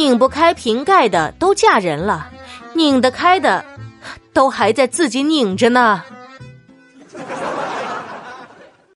拧不开瓶盖的都嫁人了拧得开的都还在自己拧着呢。